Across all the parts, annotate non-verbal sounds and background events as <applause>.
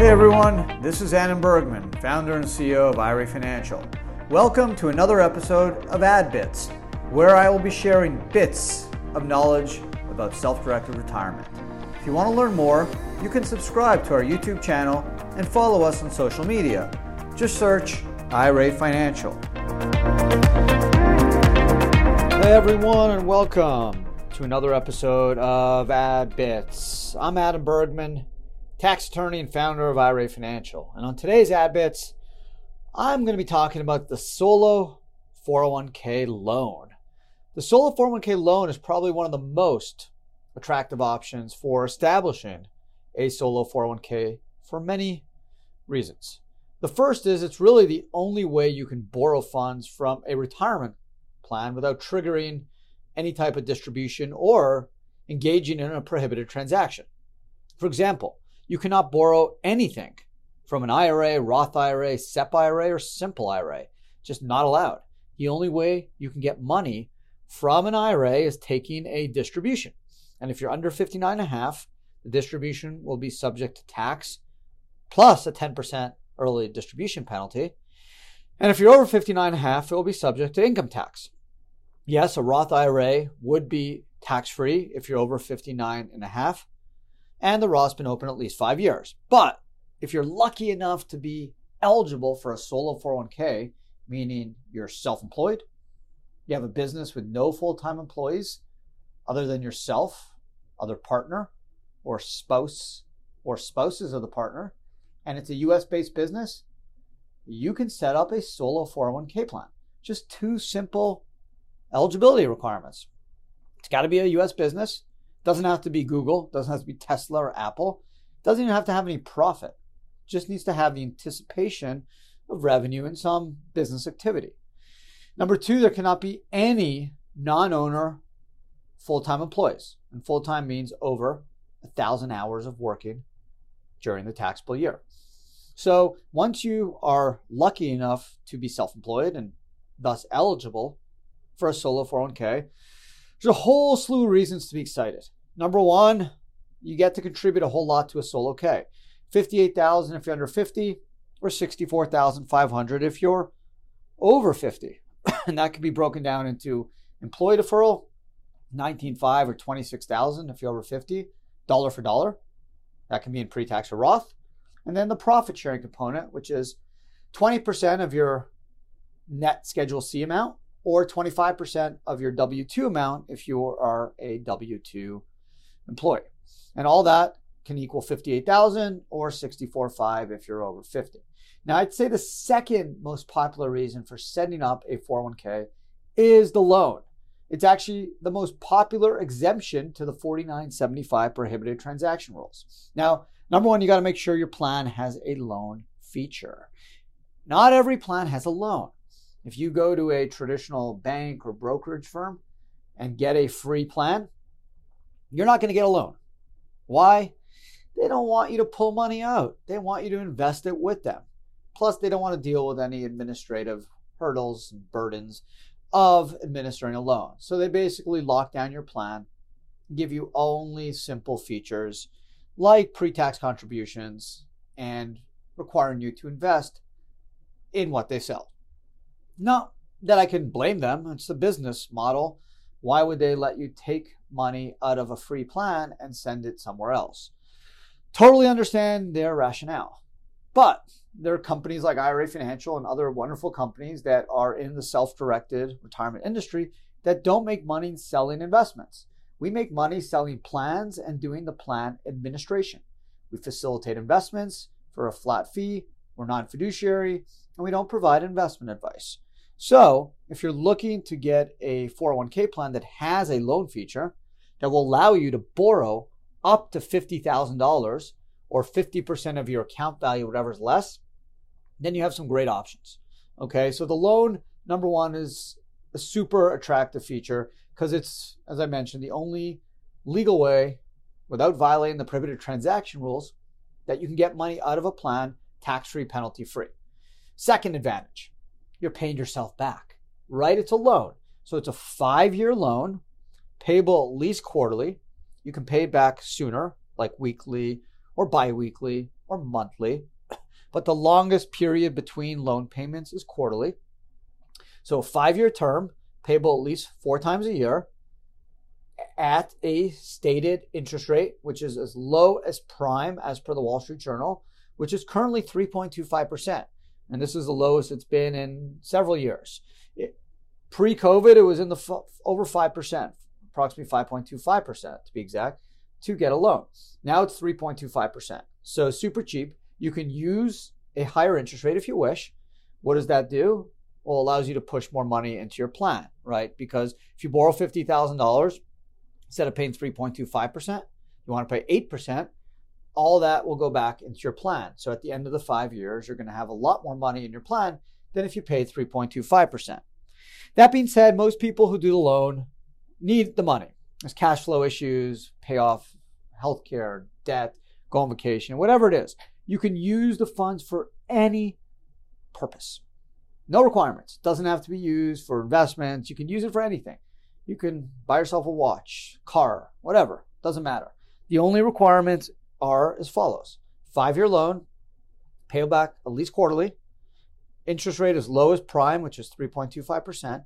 Hey everyone, this is Adam Bergman, founder and CEO of IRA Financial. Welcome to another episode of Ad Bits, where I will be sharing bits of knowledge about self directed retirement. If you want to learn more, you can subscribe to our YouTube channel and follow us on social media. Just search IRA Financial. Hey everyone, and welcome to another episode of Ad Bits. I'm Adam Bergman, tax attorney and founder of IRA Financial. And on today's Ad Bits, I'm going to be talking about the solo 401k loan. The solo 401k loan is probably one of the most attractive options for establishing a solo 401k for many reasons. The first is it's really the only way you can borrow funds from a retirement plan without triggering any type of distribution or engaging in a prohibited transaction. For example, you cannot borrow anything from an IRA, Roth IRA, SEP IRA, or simple IRA. Just not allowed. The only way you can get money from an IRA is taking a distribution. And if you're under 59 and a half, the distribution will be subject to tax plus a 10% early distribution penalty. And if you're over 59 and a half, it will be subject to income tax. Yes, a Roth IRA would be tax free if you're over 59 and a half, and the Roth's been open at least five years. But if you're lucky enough to be eligible for a solo 401k, meaning you're self employed, you have a business with no full time employees other than yourself, other partner, or spouse, or spouses of the partner, and it's a US based business, you can set up a solo 401k plan. Just two simple eligibility requirements. It's got to be a US business. Doesn't have to be Google, doesn't have to be Tesla or Apple. Doesn't even have to have any profit. Just needs to have the anticipation of revenue and some business activity. Number two, there cannot be any non owner full time employees. And full time means over a thousand hours of working during the taxable year. So once you are lucky enough to be self employed and thus eligible for a solo 401k, there's a whole slew of reasons to be excited. Number one, you get to contribute a whole lot to a solo K. 58,000 if you're under 50 or 64,500 if you're over 50. <coughs> and that could be broken down into employee deferral, 19.5 or 26,000 if you're over 50, dollar for dollar. That can be in pre-tax or Roth. And then the profit sharing component, which is 20% of your net Schedule C amount or 25% of your W 2 amount if you are a W 2 employee. And all that can equal 58,000 or 64.5 if you're over 50. Now, I'd say the second most popular reason for setting up a 401k is the loan. It's actually the most popular exemption to the 4975 prohibited transaction rules. Now, number one, you got to make sure your plan has a loan feature. Not every plan has a loan. If you go to a traditional bank or brokerage firm and get a free plan, you're not going to get a loan. Why? They don't want you to pull money out. They want you to invest it with them. Plus, they don't want to deal with any administrative hurdles and burdens of administering a loan. So they basically lock down your plan, give you only simple features like pre tax contributions and requiring you to invest in what they sell. Not that I can blame them, it's the business model. Why would they let you take money out of a free plan and send it somewhere else? Totally understand their rationale. But there are companies like IRA Financial and other wonderful companies that are in the self directed retirement industry that don't make money selling investments. We make money selling plans and doing the plan administration. We facilitate investments for a flat fee, we're non fiduciary, and we don't provide investment advice. So, if you're looking to get a 401k plan that has a loan feature that will allow you to borrow up to $50,000 or 50% of your account value, whatever's less, then you have some great options. Okay, so the loan, number one, is a super attractive feature because it's, as I mentioned, the only legal way without violating the prohibited transaction rules that you can get money out of a plan tax free, penalty free. Second advantage you're paying yourself back, right? It's a loan. So it's a five year loan, payable at least quarterly. You can pay back sooner, like weekly or bi weekly or monthly, <clears throat> but the longest period between loan payments is quarterly. So, five year term, payable at least four times a year at a stated interest rate, which is as low as prime as per the Wall Street Journal, which is currently 3.25%. And this is the lowest it's been in several years. Pre COVID, it was in the f- over 5%, approximately 5.25% to be exact, to get a loan. Now it's 3.25%. So super cheap. You can use a higher interest rate if you wish. What does that do? Well, it allows you to push more money into your plan, right? Because if you borrow $50,000, instead of paying 3.25%, you want to pay 8%, all that will go back into your plan. So at the end of the five years, you're going to have a lot more money in your plan than if you paid 3.25%. That being said, most people who do the loan need the money. There's cash flow issues, pay off healthcare, debt, go on vacation, whatever it is. You can use the funds for any purpose. No requirements. Doesn't have to be used for investments. You can use it for anything. You can buy yourself a watch, car, whatever. Doesn't matter. The only requirements are as follows five year loan, pay back at least quarterly, interest rate as low as prime, which is 3.25%,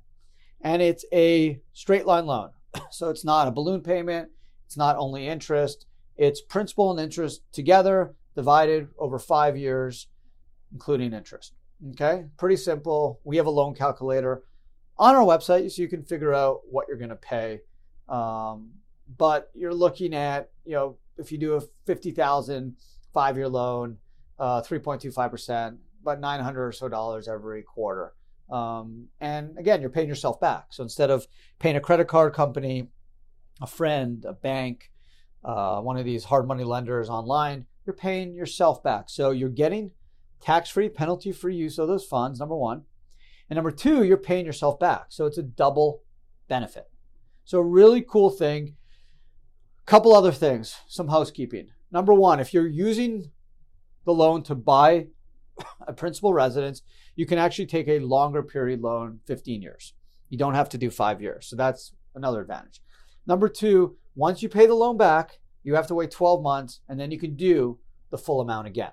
and it's a straight line loan. <coughs> So it's not a balloon payment, it's not only interest, it's principal and interest together divided over five years, including interest. Okay, pretty simple. We have a loan calculator on our website so you can figure out what you're going to pay. Um, but you're looking at, you know, if you do a 50,000 five year loan, uh, 3.25%, about 900 or so dollars every quarter. Um, and again, you're paying yourself back. So instead of paying a credit card company, a friend, a bank, uh, one of these hard money lenders online, you're paying yourself back. So you're getting tax free, penalty free use of those funds, number one. And number two, you're paying yourself back. So it's a double benefit. So, a really cool thing. Couple other things, some housekeeping. Number one, if you're using the loan to buy a principal residence, you can actually take a longer period loan, 15 years. You don't have to do five years. So that's another advantage. Number two, once you pay the loan back, you have to wait 12 months and then you can do the full amount again.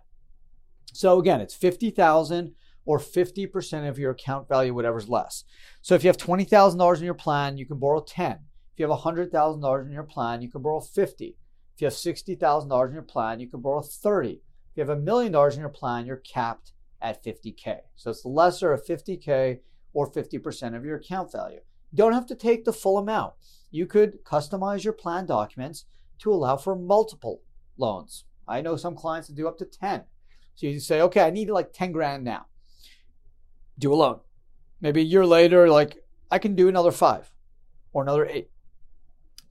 So again, it's 50,000 or 50% of your account value, whatever's less. So if you have $20,000 in your plan, you can borrow 10. If you have $100,000 in your plan, you can borrow 50. If you have $60,000 in your plan, you can borrow 30. If you have a million dollars in your plan, you're capped at 50K. So it's the lesser of 50K or 50% of your account value. You don't have to take the full amount. You could customize your plan documents to allow for multiple loans. I know some clients that do up to 10. So you say, okay, I need like 10 grand now do a loan. Maybe a year later, like I can do another five or another eight.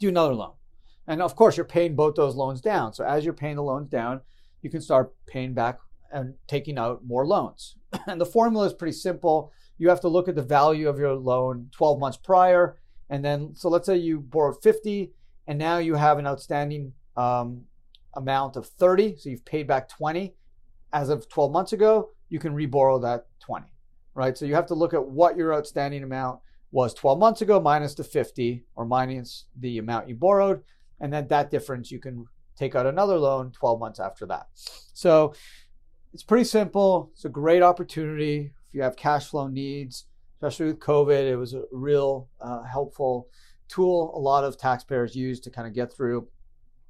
Do another loan. And of course, you're paying both those loans down. So as you're paying the loans down, you can start paying back and taking out more loans. <clears throat> And the formula is pretty simple. You have to look at the value of your loan 12 months prior. And then, so let's say you borrowed 50 and now you have an outstanding um, amount of 30. So you've paid back 20 as of 12 months ago. You can reborrow that 20 right? So you have to look at what your outstanding amount was 12 months ago minus the 50 or minus the amount you borrowed. And then that difference you can take out another loan 12 months after that. So it's pretty simple. It's a great opportunity if you have cash flow needs, especially with COVID. It was a real uh, helpful tool a lot of taxpayers used to kind of get through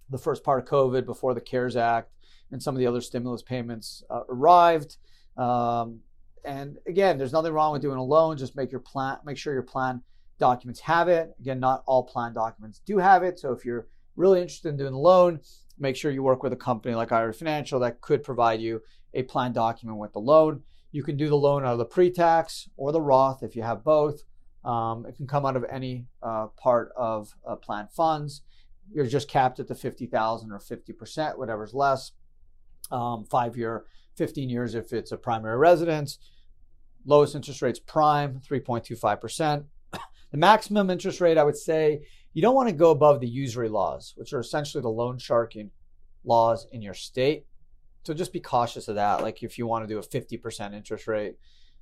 the first part of COVID before the CARES Act and some of the other stimulus payments uh, arrived. Um, and again, there's nothing wrong with doing a loan. Just make your plan, make sure your plan documents have it. Again, not all plan documents do have it. So if you're really interested in doing a loan, make sure you work with a company like IRA Financial that could provide you a plan document with the loan. You can do the loan out of the pre-tax or the Roth if you have both. Um, it can come out of any uh, part of uh, plan funds. You're just capped at the 50,000 or 50%, whatever's less. Um, five year 15 years if it's a primary residence. Lowest interest rate's prime, 3.25%. The maximum interest rate, I would say, you don't want to go above the usury laws, which are essentially the loan sharking laws in your state. So just be cautious of that. Like if you want to do a 50% interest rate,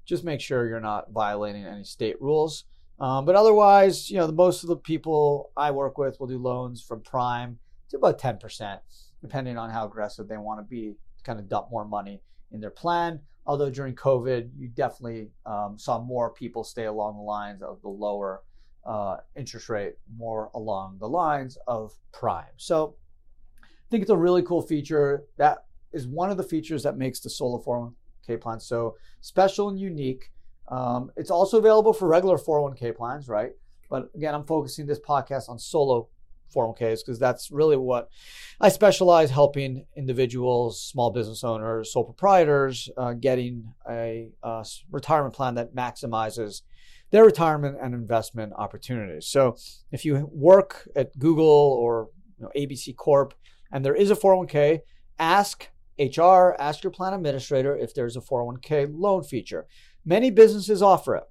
just make sure you're not violating any state rules. Um, but otherwise, you know, the, most of the people I work with will do loans from prime to about 10%, depending on how aggressive they want to be kind of dump more money in their plan. Although during COVID, you definitely um, saw more people stay along the lines of the lower uh, interest rate, more along the lines of prime. So I think it's a really cool feature. That is one of the features that makes the Solo 401k plan so special and unique. Um, it's also available for regular 401k plans, right? But again, I'm focusing this podcast on solo 401ks because that's really what I specialize helping individuals, small business owners, sole proprietors uh, getting a, a retirement plan that maximizes their retirement and investment opportunities. So if you work at Google or you know, ABC Corp and there is a 401k, ask HR, ask your plan administrator if there's a 401k loan feature. Many businesses offer it.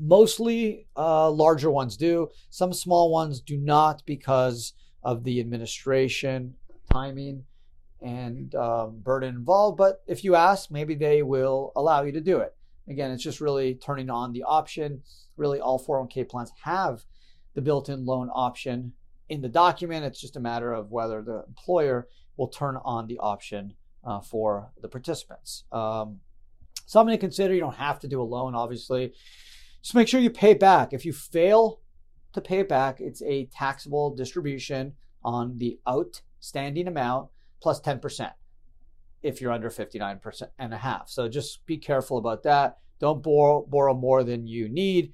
Mostly uh, larger ones do. Some small ones do not because of the administration, timing, and um, burden involved. But if you ask, maybe they will allow you to do it. Again, it's just really turning on the option. Really, all 401k plans have the built in loan option in the document. It's just a matter of whether the employer will turn on the option uh, for the participants. Um, something to consider. You don't have to do a loan, obviously. Just make sure you pay back. If you fail to pay it back, it's a taxable distribution on the outstanding amount plus 10% if you're under 59% and a half. So just be careful about that. Don't borrow, borrow more than you need.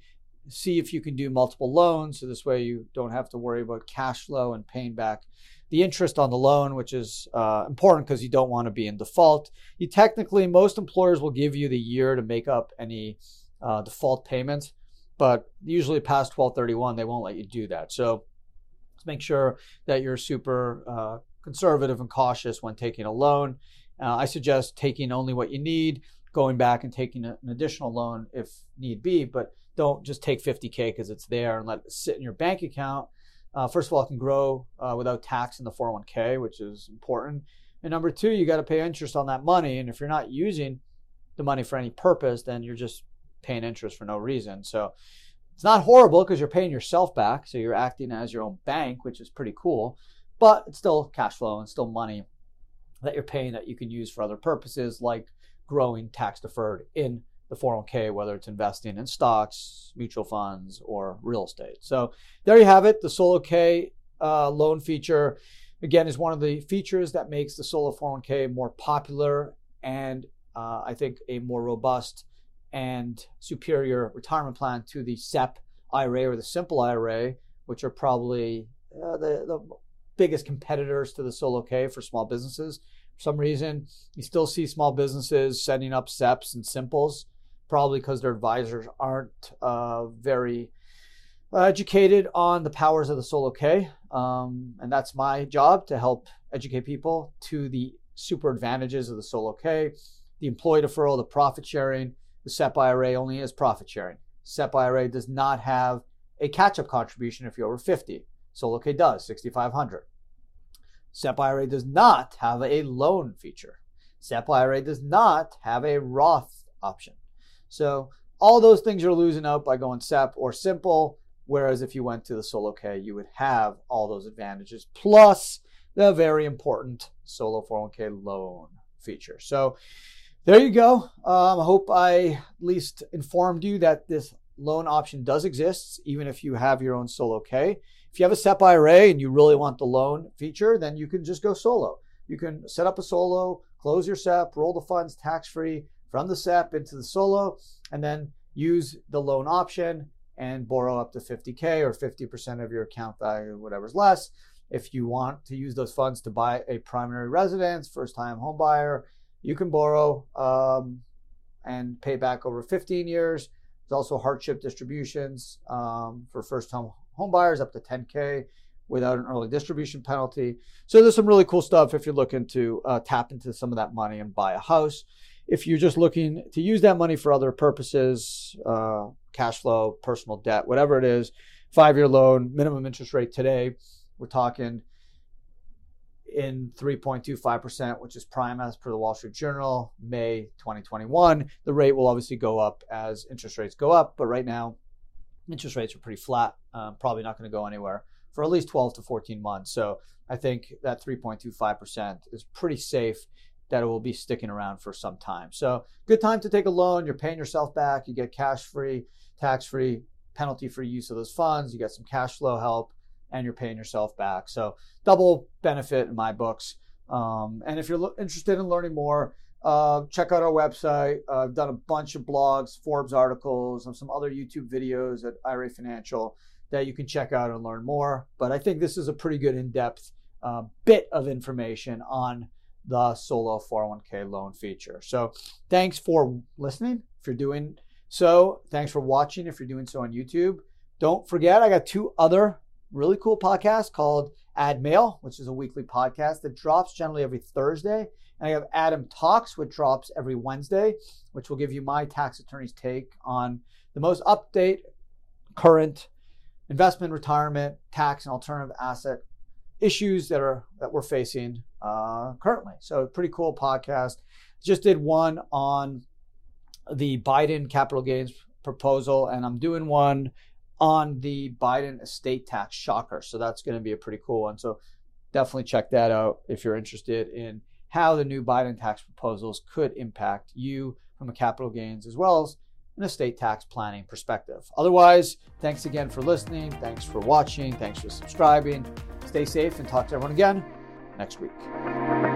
See if you can do multiple loans. So this way you don't have to worry about cash flow and paying back the interest on the loan, which is uh, important because you don't want to be in default. You technically, most employers will give you the year to make up any uh, default payments, but usually past 1231, they won't let you do that. So make sure that you're super uh, conservative and cautious when taking a loan. Uh, I suggest taking only what you need, going back and taking a, an additional loan if need be, but don't just take 50K because it's there and let it sit in your bank account. Uh, first of all, it can grow uh, without tax in the 401k, which is important. And number two, you got to pay interest on that money. And if you're not using the money for any purpose, then you're just paying interest for no reason. So it's not horrible because you're paying yourself back. So you're acting as your own bank, which is pretty cool. But it's still cash flow and still money that you're paying that you can use for other purposes like growing tax deferred in the 401k, whether it's investing in stocks, mutual funds, or real estate. So there you have it. The Solo K uh, loan feature, again, is one of the features that makes the Solo 401k more popular and uh, I think a more robust and superior retirement plan to the SEP IRA or the Simple IRA, which are probably uh, the, the biggest competitors to the Solo K for small businesses. For some reason, you still see small businesses setting up SEPs and Simples, probably because their advisors aren't uh, very educated on the powers of the Solo K. Um, and that's my job to help educate people to the super advantages of the Solo K, the employee deferral, the profit sharing, the SEP IRA only is profit sharing. SEP IRA does not have a catch up contribution if you're over 50. Solo K does, 6,500. SEP IRA does not have a loan feature. SEP IRA does not have a Roth option. So all those things you're losing out by going SEP or simple. Whereas if you went to the Solo K, you would have all those advantages plus the very important Solo 401k loan feature. So there you go. Um, I hope I at least informed you that this loan option does exist, even if you have your own solo K. If you have a SEP IRA and you really want the loan feature, then you can just go solo. You can set up a solo, close your SEP, roll the funds tax free from the SEP into the solo, and then use the loan option and borrow up to 50K or 50% of your account value, whatever's less. If you want to use those funds to buy a primary residence, first time home buyer, you can borrow um, and pay back over 15 years. There's also hardship distributions um, for first home home buyers up to 10K without an early distribution penalty. So there's some really cool stuff if you're looking to uh, tap into some of that money and buy a house. If you're just looking to use that money for other purposes, uh, cash flow, personal debt, whatever it is, five year loan, minimum interest rate today, we're talking in 3.25%, which is prime as per the Wall Street Journal, May 2021. The rate will obviously go up as interest rates go up, but right now, interest rates are pretty flat, um, probably not going to go anywhere for at least 12 to 14 months. So I think that 3.25% is pretty safe that it will be sticking around for some time. So, good time to take a loan. You're paying yourself back. You get cash free, tax free, penalty free use of those funds. You get some cash flow help, and you're paying yourself back. So, double benefit in my books. Um, and if you're lo- interested in learning more, uh, check out our website. Uh, I've done a bunch of blogs, Forbes articles, and some other YouTube videos at IRA Financial that you can check out and learn more. But I think this is a pretty good in depth uh, bit of information on the solo 401k loan feature. So thanks for listening. If you're doing so, thanks for watching. If you're doing so on YouTube, don't forget I got two other really cool podcast called Ad Mail, which is a weekly podcast that drops generally every Thursday. And I have Adam Talks, which drops every Wednesday, which will give you my tax attorney's take on the most update, current investment, retirement, tax, and alternative asset issues that are that we're facing uh, currently. So pretty cool podcast. Just did one on the Biden capital gains proposal, and I'm doing one on the Biden estate tax shocker. So that's going to be a pretty cool one. So definitely check that out if you're interested in how the new Biden tax proposals could impact you from a capital gains as well as an estate tax planning perspective. Otherwise, thanks again for listening. Thanks for watching. Thanks for subscribing. Stay safe and talk to everyone again next week.